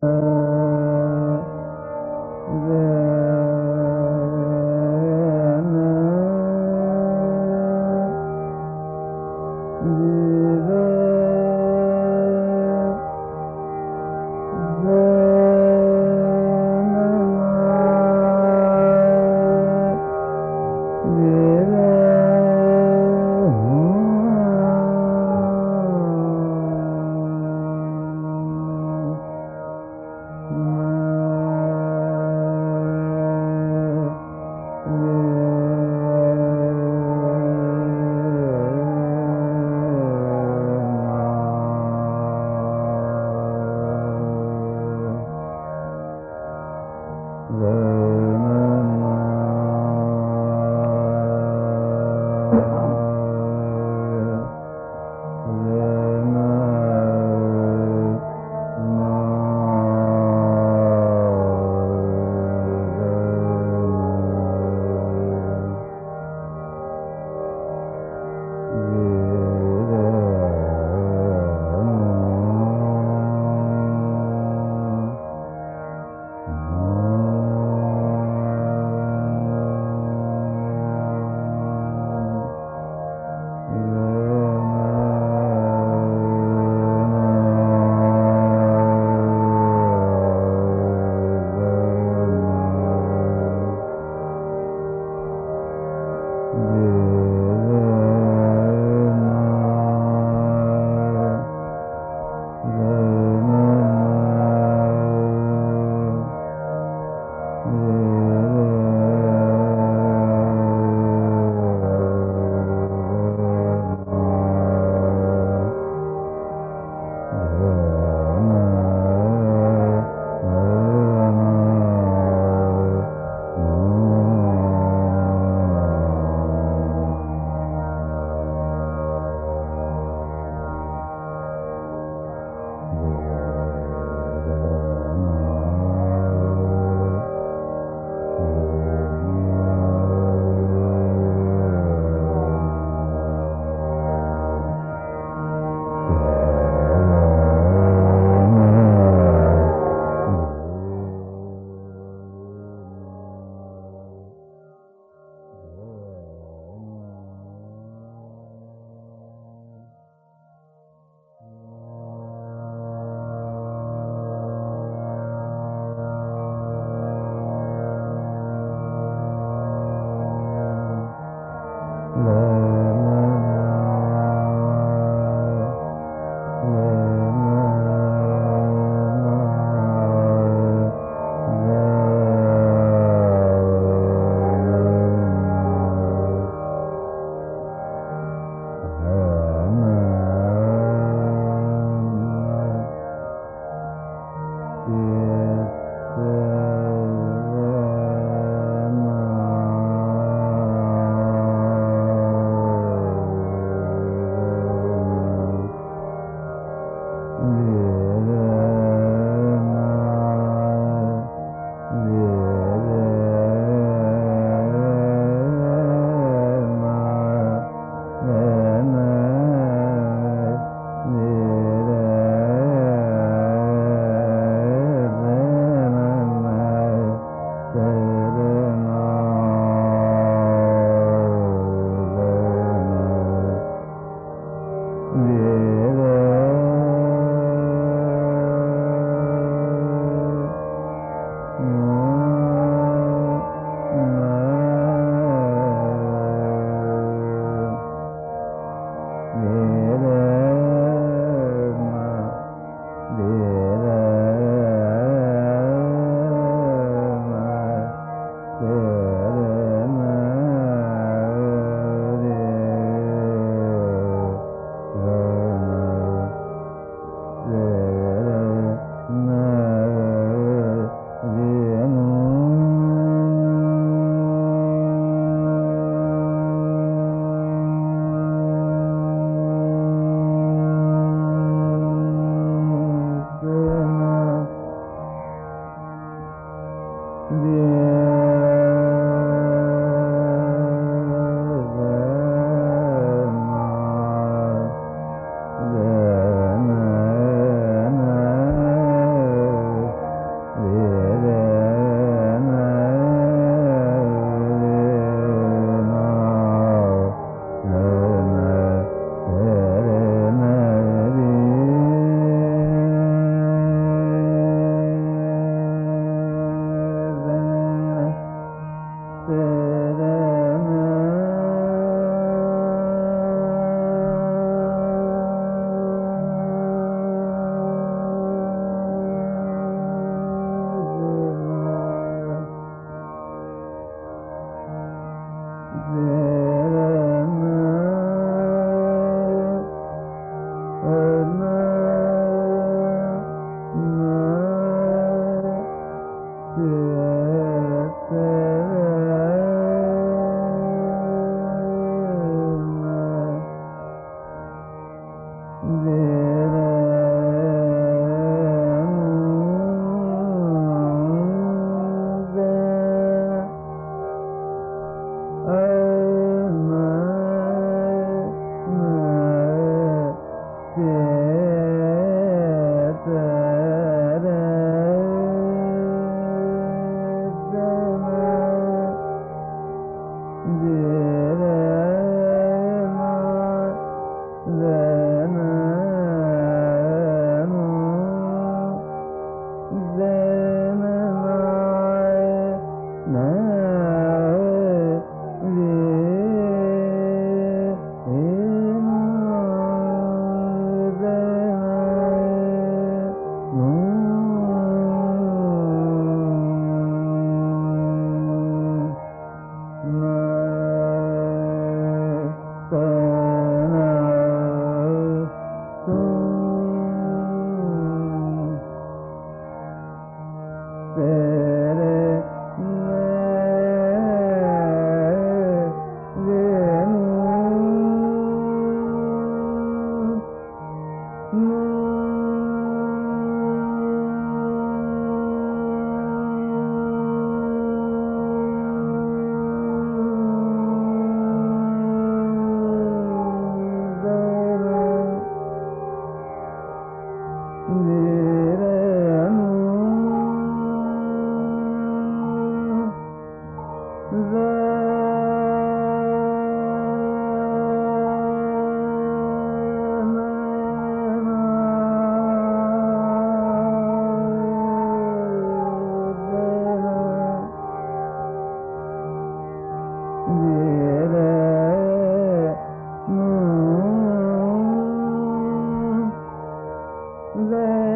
Uh... que love.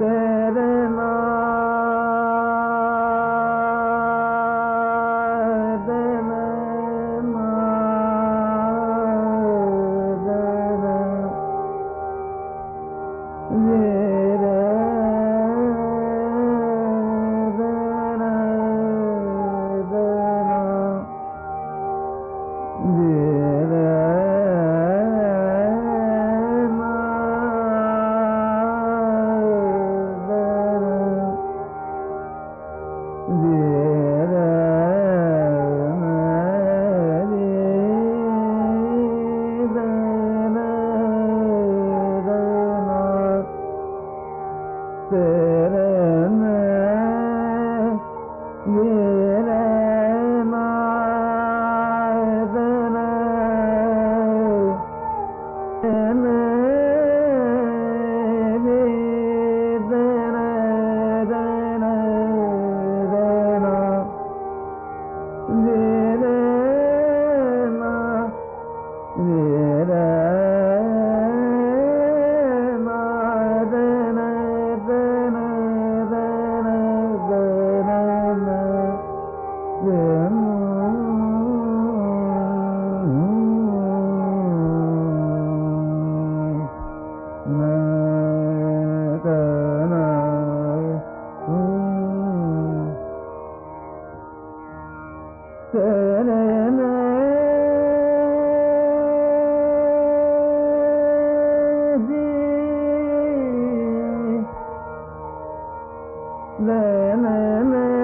तेरे नाम la la la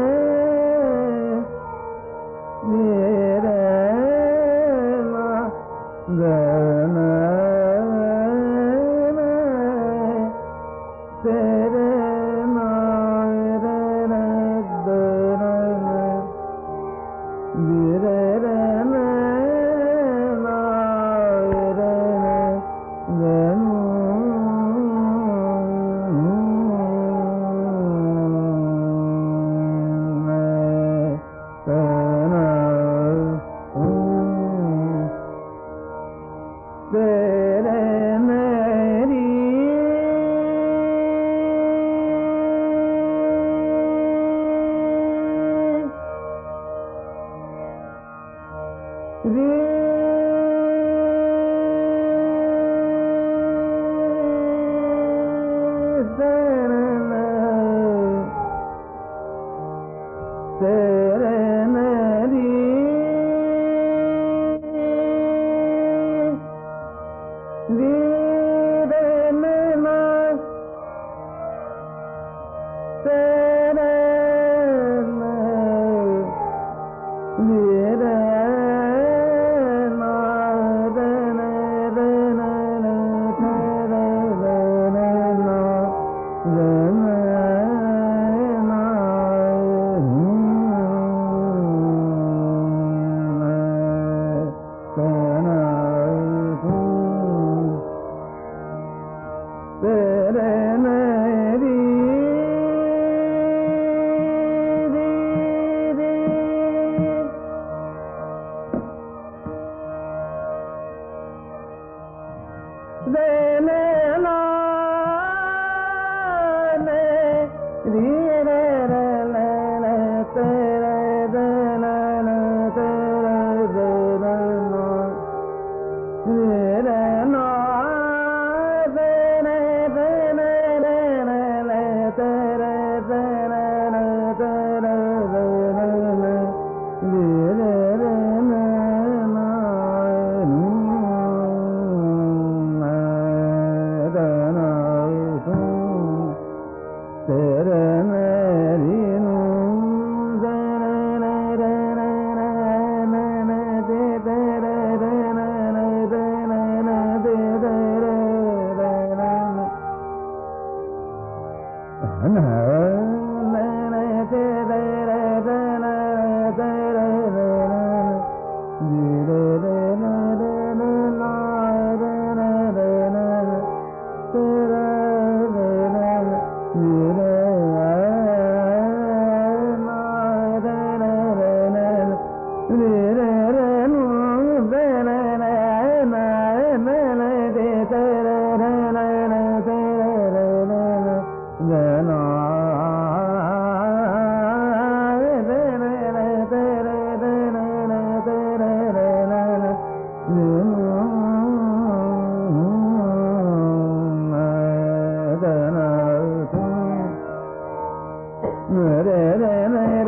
ಮೇಲೆ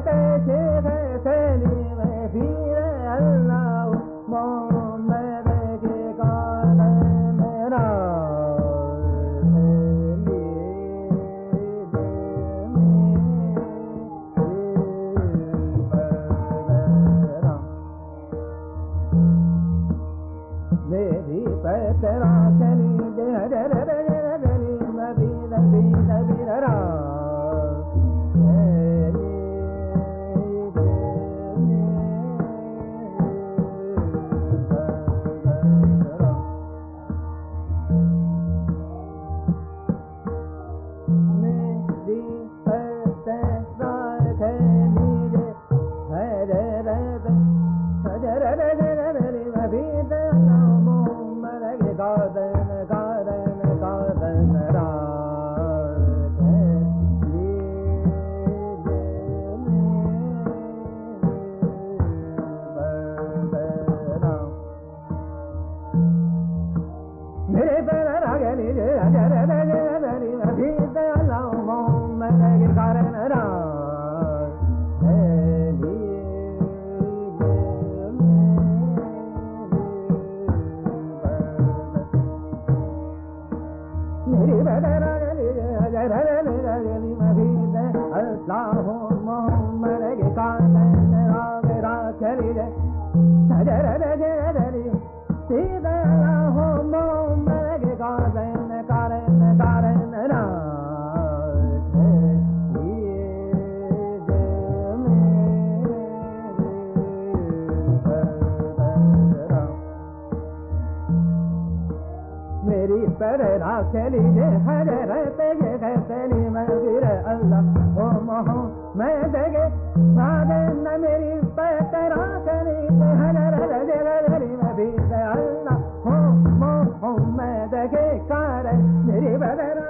ಕತೆ पर राखेली जे हर रहते ये रहतेली मंदिर अल्लाह। ओ मोहो मैं देगे सादे न मेरी पत राखेली जे हर रहते रहतेली मंदिर अल्लाह। ओ मोहो मैं देगे कारे मेरी बदरा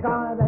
God.